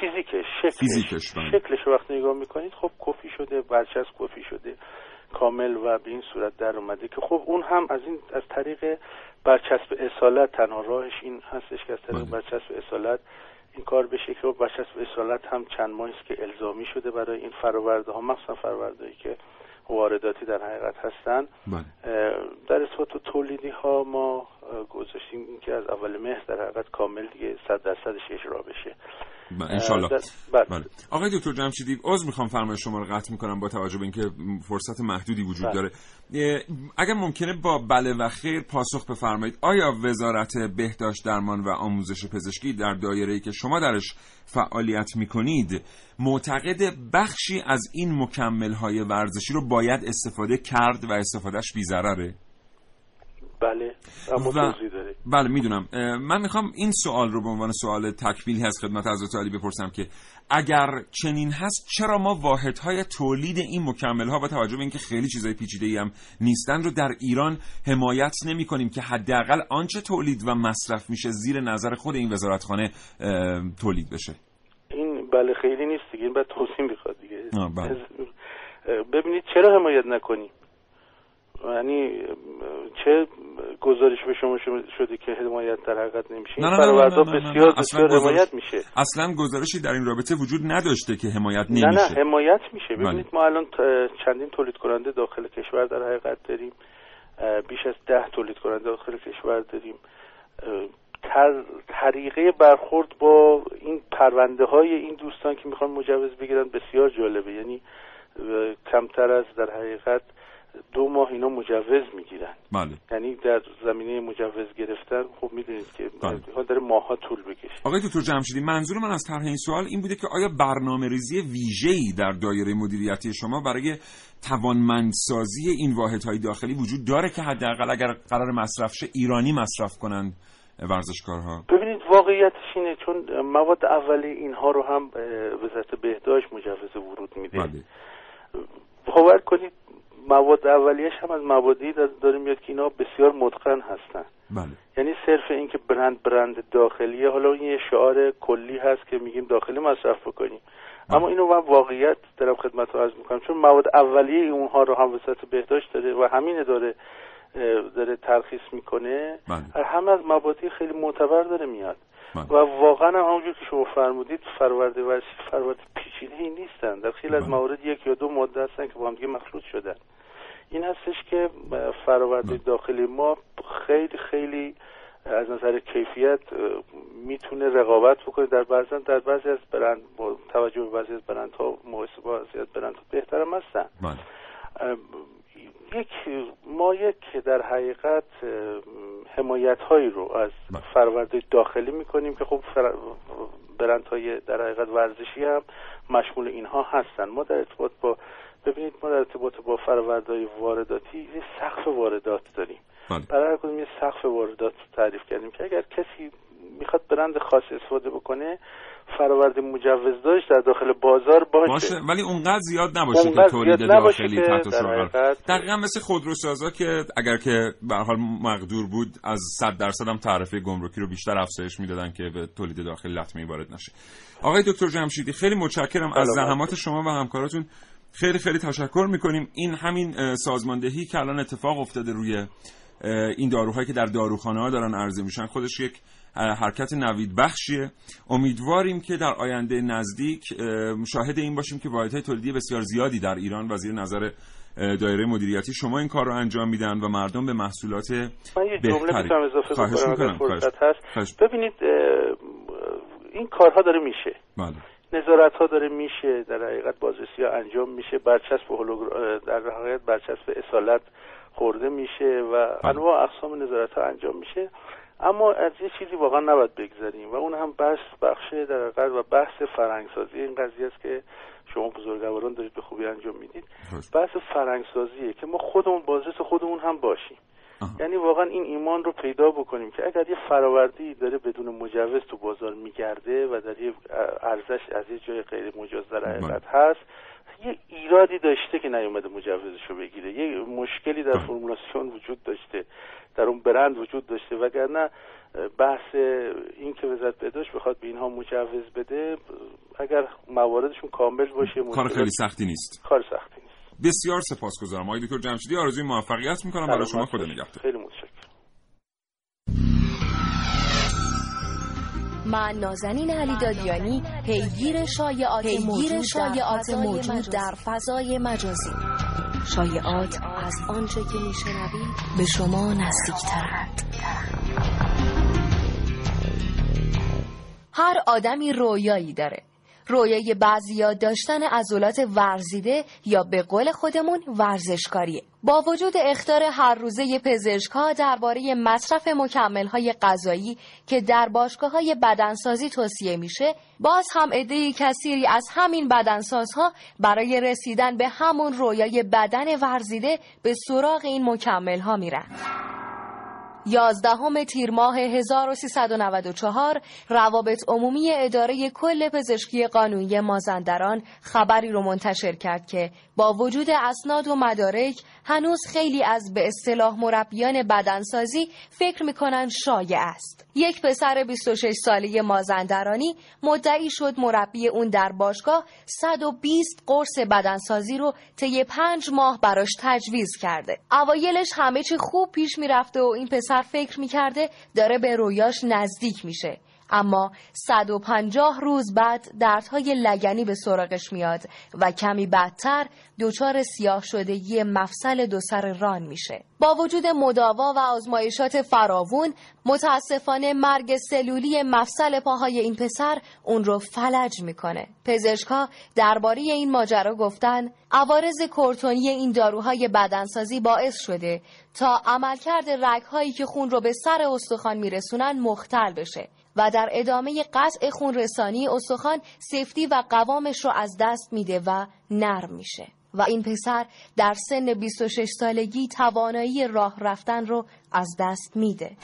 فیزیکش شکلش. فیزیکش بله. شکلش وقتی نگاه می‌کنید خب کفی شده برچسب کفی شده. کامل و به این صورت در اومده که خب اون هم از این از طریق برچسب اصالت تنها راهش این هستش که از طریق برچسب اصالت این کار بشه که برچسب اصالت هم چند ماهی است که الزامی شده برای این فرآورده ها مخصوصا فرآوردهایی که وارداتی در حقیقت هستن. بله. در اثبات تولیدی ها ما گذاشتیم که از اول مهر در حقیقت کامل دیگه صد درصدش اجرا بشه. بله، انشالله اه، در- بله. آقای دکتر جمشیدی عذر می‌خوام فرمایش شما رو قطع می‌کنم با توجه به اینکه فرصت محدودی وجود بله. داره. اگر ممکنه با بله و خیر پاسخ بفرمایید. آیا وزارت بهداشت درمان و آموزش پزشکی در دایره‌ای که شما درش فعالیت می‌کنید معتقد بخشی از این مکمل‌های ورزشی رو باید استفاده کرد و استفادهش بی‌ضرره؟ بله. و- بله می‌دونم. من می‌خوام این سوال رو به عنوان سوال تکمیلی از خدمت حضرت علی بپرسم که اگر چنین هست چرا ما واحدهای تولید این مکمل ها با توجه به اینکه خیلی چیزای پیچیده ای هم نیستن رو در ایران حمایت نمی کنیم که حداقل آنچه تولید و مصرف میشه زیر نظر خود این وزارتخانه تولید بشه؟ این بله خیلی نیست دیگه. این باید توضیح می‌خواد دیگه. بله. ببینید چرا حمایت نکنیم؟ یعنی چه گزارش به شما شده که حمایت در حقیقت نمیشه؟ نه نه نه نه, نه, نه, نه, بسیار بسیار حمایت میشه. اصلا گزارشی در این رابطه وجود نداشته که حمایت نه نمیشه. نه حمایت میشه. بله. ببینید ما الان چندین تولید کننده داخل کشور در حقیقت داریم. بیش از ده تولید کننده داخل کشور داریم. تر طریقه برخورد با این پرونده های این دوستان که می‌خوان مجوز بگیرن بسیار جالبه. یعنی کمتر از در حقیقت دو ماه اینا مجوز می‌گیرن. بله. یعنی در زمینه مجوز گرفتن خب می‌دونید که بله. داره ماها طول بکشه. آقای دکتر جمشیدی منظور من از طرح این سوال این بوده که آیا برنامه ریزی ویژه‌ای در دایره مدیریتی شما برای توانمندسازی این واحدهای داخلی وجود داره که حداقل اگر قرار مصرف شه ایرانی مصرف کنند ورزشکارها؟ ببینید واقعیتش اینه چون مواد اولیه اینها رو هم وزارت بهداشت مجوز ورود میده. بله. باور کنید مواد اولیش هم از موادی داره میاد که اینا بسیار متقن هستن. بله. یعنی صرف این که برند برند داخلیه حالا این یه شعار کلی هست که میگیم داخلی مصرف بکنیم. اما اینو من واقعیت دارم خدمت رو عرض می‌کنم چون مواد اولیه اونها رو هم وزارت بهداشت داره و همین داره داره ترخیص می‌کنه. بله. هم از مبادی خیلی معتبر داره میاد. بله. و واقعا هم همونجور که شما فرمودید فرورده ورزشی فرورده پیچیده ای نیستن. در خیلی از موارد یک یا دو ماده هستن که با هم دیگه مخلوط شدن. این هستش که اه، فرآورده داخلی ما خیلی خیلی از نظر کیفیت می‌تونه رقابت بکنه در بعضی در بعضی از برند با توجه به بعضی از برندها مقایسه با بعضی از برندها بهترم هستن. بله. یک ما یک در حقیقت حمایت هایی رو از فرآورده داخلی می‌کنیم که خب فر... برند های در حقیقت ورزشی هم مشمول اینها هستن. ما در ارتباط با ببینید ما در ارتباط با فرآوردهای وارداتی یه سقف واردات داریم. بله. برای هر کدوم یه سقف واردات تعریف کردیم که اگر کسی می‌خواد برند خاص استفاده بکنه فرآورده مجوز داشت در داخل بازار باشه, باشه ولی اونقدر زیاد نباشه که تولید داخلی تحت دقیقا مثل خودروسازا که اگر که به حال مقدور بود از 100 درصد هم تعرفه گمرکی رو بیشتر افزایش می‌دادن که به تولید داخلی لطمه وارد نشه. آقای دکتر جمشیدی خیلی متشکرم از. زحمات شما و همکاراتون. خیلی خیلی تشکر می‌کنیم. این همین سازماندهی که الان اتفاق افتاده روی این داروهایی که در داروخانه ها دارن عرضه میشن خودش یک حرکت نوید بخشیه امیدواریم که در آینده نزدیک اه، شاهد این باشیم که واحدهای تولیدی بسیار زیادی در ایران و زیر نظر دایره مدیریتی شما این کار رو انجام میدن و مردم به محصولات من یه جمله بهتری. می‌تونم اضافه خواهش فرصت هست. خواهش. ببینید این کارها داره میشه. بله. نظارت ها داره میشه در حقیقت بازرسی ها انجام میشه برچسب هولوگر... در حقیقت برچسب اصالت خورده میشه و انواع اقسام نظارت ها انجام میشه. اما از یه چیزی واقعا نباید بگذاریم و اون هم بحث بخشه در و بحث فرهنگسازی این قضیه است که شما بزرگواران دارید به خوبی انجام می‌دید. بحث فرهنگسازیه که ما خودمون بازرس خودمون هم باشیم. یعنی واقعا این ایمان رو پیدا بکنیم که اگر یه فراوردی داره بدون مجوز تو بازار میگرده و در یه ارزش از یه جای غیر مجاز در حقیقت هست یه ایرادی داشته که نیومده مجوزش رو بگیره. یه مشکلی در فرمولاسیون وجود داشته در اون برند وجود داشته. وگرنه بحث این که وزارت بهداشت بخواد به اینها مجوز بده اگر مواردشون کامل باشه کار خیلی سختی نیست. کار سختی نیست. بسیار سپاسگزارم. آقای دکتر جمشیدی آرزوی موفقیت می‌کنم. برای شما خدا نگهدار. خیلی متشکرم. من نازنین علی دادیانی پیگیر شایعات پیگیر شایعات موجود در فضای مجازی. شایعات از آنچه که میشنوید به شما نزدیکترند. هر آدمی رویایی داره. رویای بعضیا داشتن عضلات ورزیده یا به قول خودمون ورزشکاریه با وجود اختار هر روزه پزشکها درباره مصرف مکملهای غذایی که در باشگاه های بدنسازی توصیه میشه باز هم عده کثیری از همین بدنسازها برای رسیدن به همون رویای بدن ورزیده به سراغ این مکملها میرن. یازدهم تیر ماه 1394 روابط عمومی اداره کل پزشکی قانونی مازندران خبری رو منتشر کرد که با وجود اسناد و مدارک هنوز خیلی از به اصطلاح مربیان بدنسازی فکر می‌کنن شایع است. یک پسر 26 ساله مازندرانی مدعی شد مربی اون در باشگاه 120 قرص بدنسازی رو طی پنج ماه براش تجویز کرده. اوایلش همه چی خوب پیش می‌رفته و این پسر فکر می‌کرده داره به رویاش نزدیک میشه. اما 150 روز بعد دردهای لگنی به سراغش میاد و کمی بعدتر دچار سیاه شدگی مفصل دو سر ران میشه. با وجود مداوا و آزمایشات فراوون متاسفانه مرگ سلولی مفصل پاهای این پسر اون رو فلج می‌کنه. پزشکا درباره این ماجرا گفتن عوارض کورتونی این داروهای بدنسازی باعث شده تا عملکرد رگهایی که خون رو به سر استخوان میرسونن مختل بشه و در ادامه قطع خون رسانی استخوان سفتی و قوامش رو از دست میده و نرم میشه. و این پسر در سن 26 سالگی توانایی راه رفتن رو از دست میده.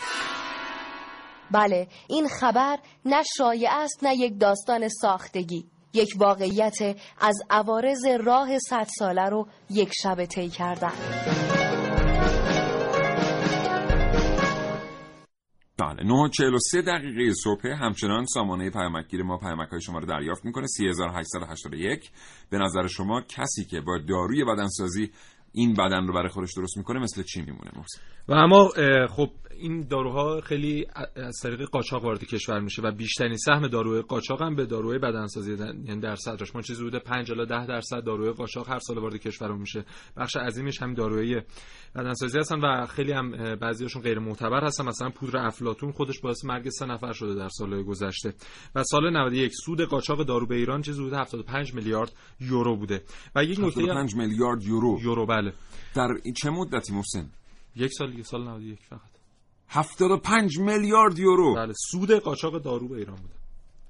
بله این خبر نه شایع است نه یک داستان ساختگی. یک واقعیت از عوارض راه صد ساله رو یک شب طی کردن. بله 9:43 دقیقه صبح همچنان سامانه پیامکگیر ما پیامک های شما رو دریافت می‌کنه. 3881 به نظر شما کسی که با داروی بدنسازی این بدن رو برای خودش درست می‌کنه مثل چی میمونه؟ محسن؟ و اما خب این داروها خیلی از طریق قاچاق وارد کشور میشه و بیشترین سهم داروی قاچاق هم به داروی بدنسازی یعنی درصدش ما چیزی بوده 5 الی 10 درصد داروی قاچاق هر سال وارد کشور میشه. بخش عظیمش هم داروی بدنسازی هستن و خیلی هم بعضیاشون غیر معتبر هستن. مثلا پودر افلاتون خودش باعث مرگ سه نفر شده در سال گذشته. و سال 91 سود قاچاق دارو به ایران چیزی بوده؟ 75 میلیارد یورو بوده. و یک نکته 75 میلیارد یورو. یورو بله. در چه مدتی محسن؟ یک سال یک سال 91 فقط. 75 میلیارد یورو. بله سود قاچاق دارو به ایران بوده.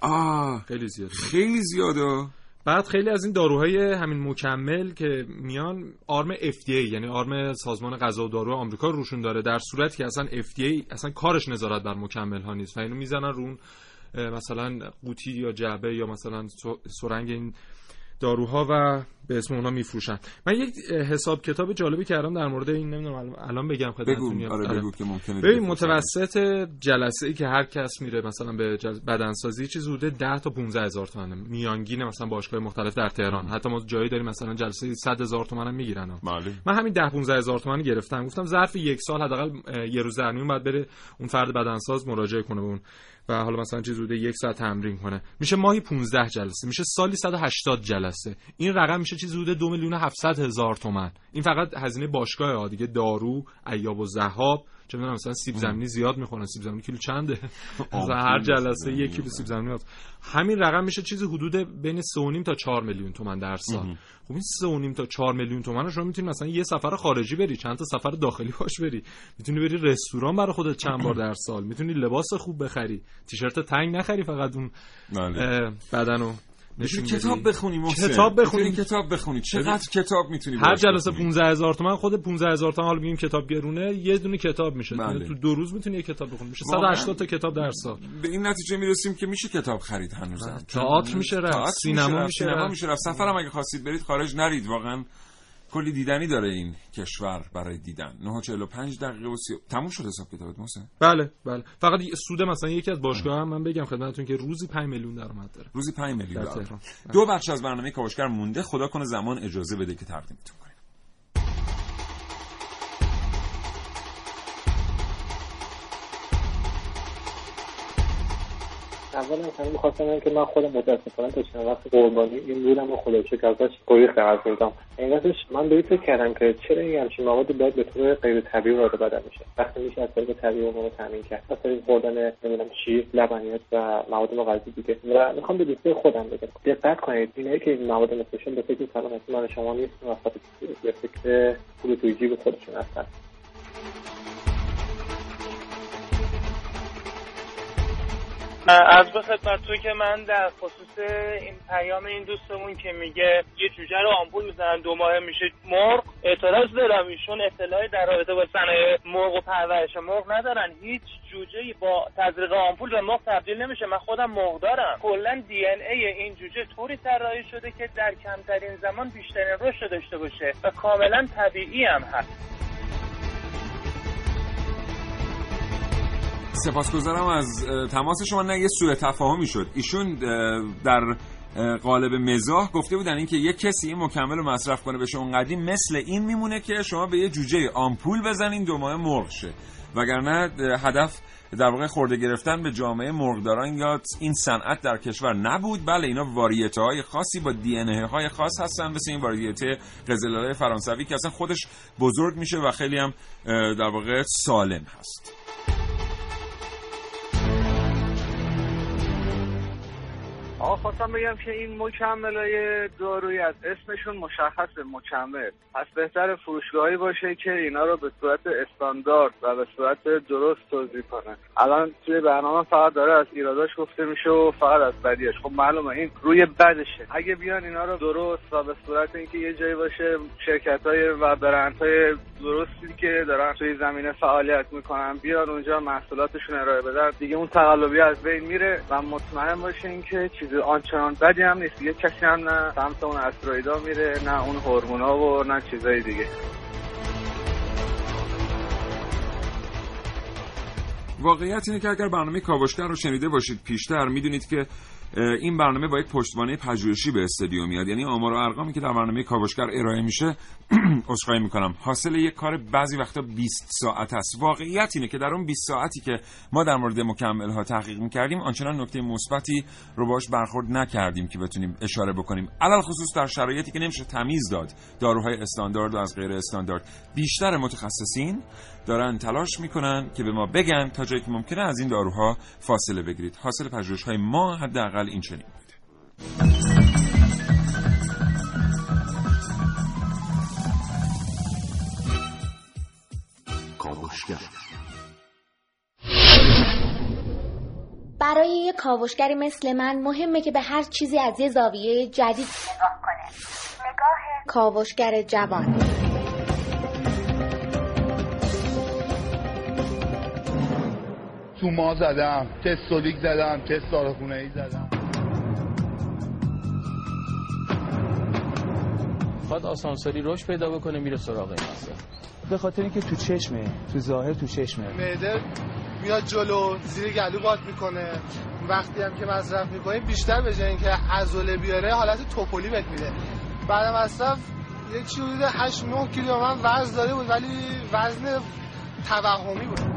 آه خیلی زیاده. خیلی زیاده. بعد خیلی از این داروهای همین مکمل که میان آرم FDA یعنی آرم سازمان غذا و دارو آمریکا روشون داره در صورتی که اصلا FDA اصلا کارش نظارت بر مکمل ها نیست. و اینو می‌زنن رون مثلا قوطی یا جعبه یا مثلا سرنگ این داروها و به اسم اونا میفروشن. من یک حساب کتاب جالبی کردم در مورد این نمی‌دونم الان بگم خدمتتون بگو. آره بگو که ممکنه ببین متوسط جلسه ای که هر کس میره مثلا به جل... بدنسازی چیز حدود 10 تا 15 هزار تومنه. میانگین مثلا باشگاه مختلف در تهران. حتی ما جایی داریم مثلا جلسه 100 هزار تومن هم می‌گیرن بله. من همین 10 15 هزار تومن گرفتم. گفتم ظرف یک سال حداقل یه روز در میون بعد بره اون فرد بدنساز مراجعه کنه به اون. و حالا مثلا چیز حدود یک ساعت تمرین کنه. میشه ماهی 15 جلسه میشه سالی 180 جلسه. این رقم میشه چیز حدود 2 میلیون 700 هزار تومن. این فقط هزینه باشگاه ها دیگه دارو ایاب و ذهاب چه می‌دونم مثلا سیب زمینی زیاد می‌خورن. سیب زمینی کیلو چنده؟ مثلا هر جلسه یک کیلو سیب زمینی هست. همین رقم میشه چیزی حدود بین 3.5 تا 4 میلیون تومن در سال. خب این 3.5 تا 4 میلیون تومن رو شما می‌تونی مثلا یه سفر خارجی بری چند تا سفر داخلی باش بری. می‌تونی بری رستوران برای خودت چند بار در سال. می‌تونی لباس خوب بخری. تیشرت تنگ نخری فقط اون بدنو نشون کتاب. بخونی محسن. کتاب بخونی. کتاب بخونی. چقدر کتاب می‌تونی هر جلسه 15 هزار تومن خود 15 هزار تومن حالا میگیم کتاب گرونه یه دونه کتاب میشه. بله. یعنی تو دو روز می‌تونی یه کتاب بخونی. میشه واقعاً. 180 تا کتاب در سال. به این نتیجه می‌رسیم که میشه کتاب خرید هنوزم. تئاتر میشه رفت، سینما میشه سینما رفت. میشه رفت. سفرم اگه خواستید برید خارج نرید واقعا. کلی دیدنی داره این کشور برای دیدن. 9:45 دقیقه و سی... تموم شد حساب کتابت محسن؟ بله بله. فقط سود مثلا یکی از باشگاه هم من بگم خدمتتون که روزی 5 میلیون درآمد داره. روزی 5 میلیون در. دو بخش از برنامه کاوشگر مونده. خدا کنه زمان اجازه بده که تقدیمتون کنیم. از همه می‌خواستم بگم که من خودم متاسفانه تا چند وقت قربانی این بودم و خدا شکر گریختم از میدم حقیقتش من به این فکر کردم که چرا این همچین مواد باید به طور غیر طبیعی وارد بدن میشه وقتی میشه از طریق طبیعی اون رو تامین کرد. از طریق خوردن نمی‌دونم شیر لبنیات و مواد مغذی دیگه. و می‌خوام به دوستای خودم بگم. دقت کنید اینایی که این مواد مفیدشون به فکر سلامتی من شما نیستن و به فکر پول توی جیب خودشون هستن. از به خدمتتون که من در خصوص این پیام این دوستمون که میگه یه جوجه رو آمپول می‌زنن دو ماه میشه مرغ. اعتراض دارم ایشون اطلاعی در رابطه با صنایع مرغ و پرورش مرغ ندارن. هیچ جوجه با تزریق آمپول به مرغ تبدیل نمیشه. من خودم مرغ دارم. کلا دی ان ای این جوجه طوری طراحی شده که در کمترین زمان بیشترین رشد داشته باشه و کاملا طبیعی هم هست. سپاسگزارم از تماس شما. نه یه سوء تفاهمی شد. ایشون در قالب مزاح گفته بودن اینکه یه کسی این مکمل رو مصرف کنه بشه اون قدیم مثل این میمونه که شما به یه جوجه آمپول بزنین دو ماه مرغ شه. وگرنه هدف در واقع خورده گرفتن به جامعه مرغداران یا این صنعت در کشور نبود. بله اینا واریته های خاصی با دی های خاص هستن مثل این واریته قزلالای فرانسوی که اصلا خودش بزرگ میشه و خیلی هم در واقع سالم هست. آقا خواستم بگم که این مکملای دارویی از اسمشون مشخص مکمل. پس بهتر فروشگاهی باشه که اینا رو به صورت استاندارد و به صورت درست توضیح کنه الان توی برنامه فقط داره از ایراداش گفته میشه و فقط از بدیش خب معلومه این روی بدشه. اگه بیان اینا رو درست و به صورت اینکه یه جایی باشه شرکت های و برند های درستی که دارن توی زمینه فعالیت می‌کنن بیان اونجا محصولاتشون ارائه بدن دیگه اون تقلبی از بین میره و مطمئن باشین که چیز آنچنان بدی هم نیست. یه کسی هم نه سمت اون استرویدا میره نه اون هورمونا و نه چیزای دیگه. واقعیت اینه که اگر برنامه کاوشگر رو شنیده باشید پیشتر می‌دونید که این برنامه با یک پشتوانه پژوهشی به استودیو میاد. یعنی آمار و ارقامی که در برنامه کاوشگر ارائه میشه عذرخواهی می‌کنم. حاصل یک کار بعضی وقتا 20 ساعت است. واقعیت اینه که در اون 20 ساعتی که ما در مورد مکمل ها تحقیق می‌کردیم آنچنان نکته مثبتی رو باش برخورد نکردیم که بتونیم اشاره بکنیم. علل خصوص در شرایطی که نمیشه تمیز داد داروهای استاندارد و از غیر استاندارد. بیشتر متخصصین دارن تلاش می‌کنن که به ما بگن تا جایی که ممکنه از این داروها فاصله بگیرید. حاصل پژوهش های ما حداقل این چنین بوده کاوشگر. برای یه کاوشگری مثل من مهمه که به هر چیزی از یه زاویه جدید نگاه کنه. نگاه کاوشگر جوان. تو ما زدم تستولیک زدم تست داروخونه ای زدم. باید آسانسوری رشد پیدا بکنه میره سراغ این مسئله. به خاطر اینکه تو چشمه تو ظاهر تو چشمه. معده میاد جلو زیر گلو باد می‌کنه. وقتی هم که مصرف می‌کنیم بیشتر به جای اینکه عضله بیاره حالت توپلی بهت میده. بعد مصرف یک چیزی حدود 8 9 کیلو من وزن داده بود ولی وزن توهمی بود.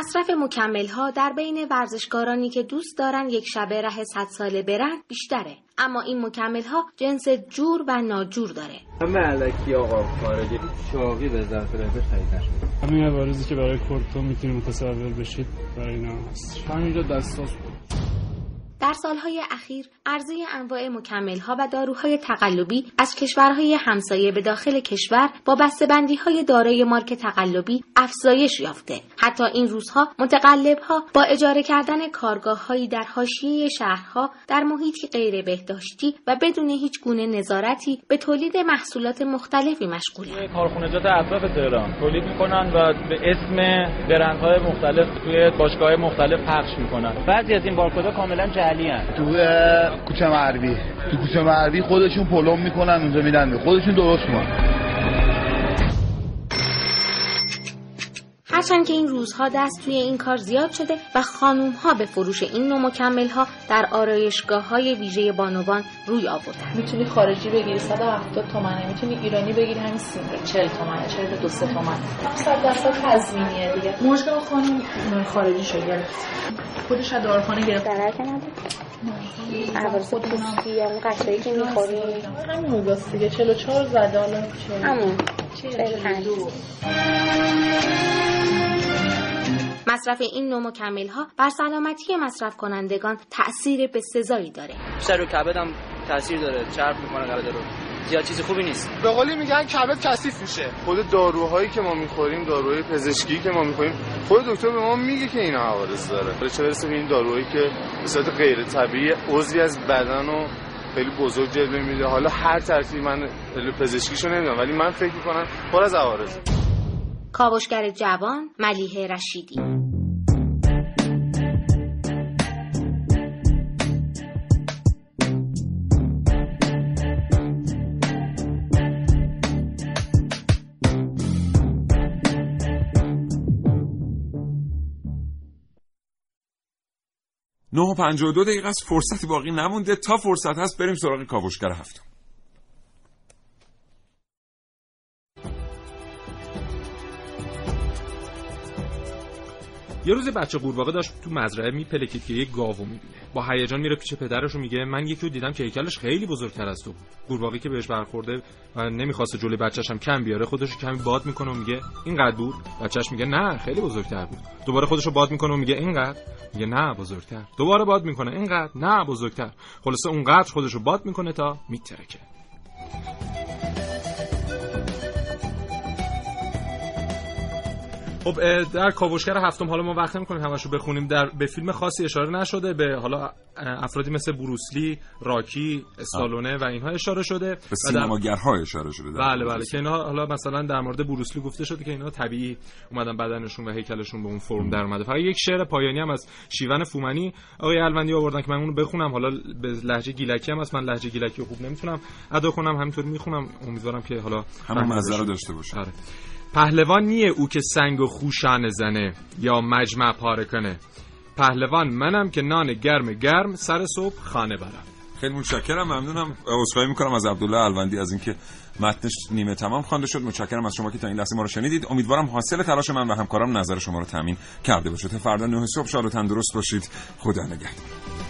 مصرف مکمل ها در بین ورزشکارانی که دوست دارن یک شبه ره 100 ساله برن بیشتره. اما این مکمل ها جنس جور و ناجور داره. همه علکی آقا خارجی. شاقی به خرید نشده همین عوارضی که برای کورتو می‌تونید متصور بشید برای اینا هست. همینجا دستاس بود در سالهای اخیر عرضه انواع مکمل‌ها و داروهای تقلبی از کشورهای همسایه به داخل کشور با بسته‌بندی‌های دارای مارک تقلبی افزایش یافته. حتی این روزها متقلبها با اجاره کردن کارگاههایی در حاشیه شهرها در محیطی غیر بهداشتی و بدون هیچ گونه نظارتی به تولید محصولات مختلفی مشغولند کارخونجات اطراف تهران تولید می‌کنن و به اسم برندهای مختلف توی باشگاه مختلف پخش می‌کنن. بعضی از این بارکدها کاملا هستند تو کوچه تو کوچه معربی خودشون پلم می‌کنن اونجا میدن. خودشون درست می‌کنن. هرچند که این روزها دست توی این کار زیاد شده و خانوم ها به فروش این نوع مکمل ها در آرایشگاه های ویژه بانوان روی آوردن. می‌تونی خارجی بگیری 170 تومنه. می‌تونی ایرانی بگیری همین 40 تومنه 42 تومن 100 درصد تضمینیه دیگه. مژگان خانم. خارجی شو گرفت خودش از داروخانه گرفت. که نداره. عوارض پوستی یا اون قشایی که می‌خوری. همون موگاست دیگه. 44 زده حالا همون. 45 مصرف این نوع مکمل ها بر سلامتی مصرف کنندگان تأثیر بسزایی داره. سر و کبدم تاثیر داره. چرب می‌کنه کبد رو. زیاد چیز خوبی نیست. به قولی میگن کبد کثیف میشه. خود داروهایی که ما می‌خوریم داروهای پزشکی که ما می‌خوریم خود دکتر به ما میگه که اینا عوارض داره. چه برسه به این داروهایی که به صورت غیر طبیعی عضوی از بدن و خیلی بزرگ جلوه میده. حالا هر ترتیبی من پزشکیشو نمی‌دونم ولی من فکر می‌کنم پر از عوارض کاوشگر جوان ملیه رشیدی. نه و دقیقه از فرصتی باقی نمونده. تا فرصت هست بریم سراغ کاوشگر هفتم. یه روز بچه قورباغه داشت تو مزرعه میپلکید که یه گاوو می‌بینه. با هیجان میره پیش پدرش و میگه من یکی رو دیدم که هیکلش خیلی بزرگتر از تو بود. قورباغه که بهش برخورده و نمی‌خواسته جلوی بچه‌ش هم کم بیاره خودش کمی باد می‌کنه و میگه اینقدر بود؟ بچه‌ش میگه نه خیلی بزرگتر بود. دوباره خودش رو باد می‌کنه و میگه اینقدر؟ میگه نه بزرگتر. دوباره باد می‌کنه اینقدر؟ نه بزرگتر. خلاصه اونقدر خودش رو باد می‌کنه تا میترکه. خب در کاوشگر هفتم حالا ما وقت نمی‌کنیم همش رو بخونیم. در به فیلم خاصی اشاره نشده به حالا افرادی مثل بروسلی، راکی، استالونه و اینها اشاره شده. به سینماگرها اشاره شده بله بله که اینها حالا مثلا در مورد بروسلی گفته شده که اینا طبیعی اومدن بدنشون و هیکلشون به اون فرم در اومده. فقط یک شعر پایانی هم از شیون فومنی آقای الوندی آوردن که من اونو بخونم. حالا به لهجه گیلکی هم است من لهجه گیلکی خوب نمی‌تونم ادا کنم همینطور می‌خونم. امیدوارم که حالا همون مزه داشته باشه آره. پهلوان نیه او که سنگ و خوشانه زنه یا مجمع پاره کنه. پهلوان منم که نان گرم گرم سر صبح خانه برم. خیلی متشکرم ممنونم. عذرخواهی می‌کنم از عبدالله الوندی از اینکه متنش نیمه تمام خوانده شد. متشکرم از شما که تا این لحظه ما رو شنیدید. امیدوارم حاصل تلاش من و همکارم نظر شما رو تامین کرده باشه تا فردا نه صبح شاد و تندرست باشید. خدا نگهدار.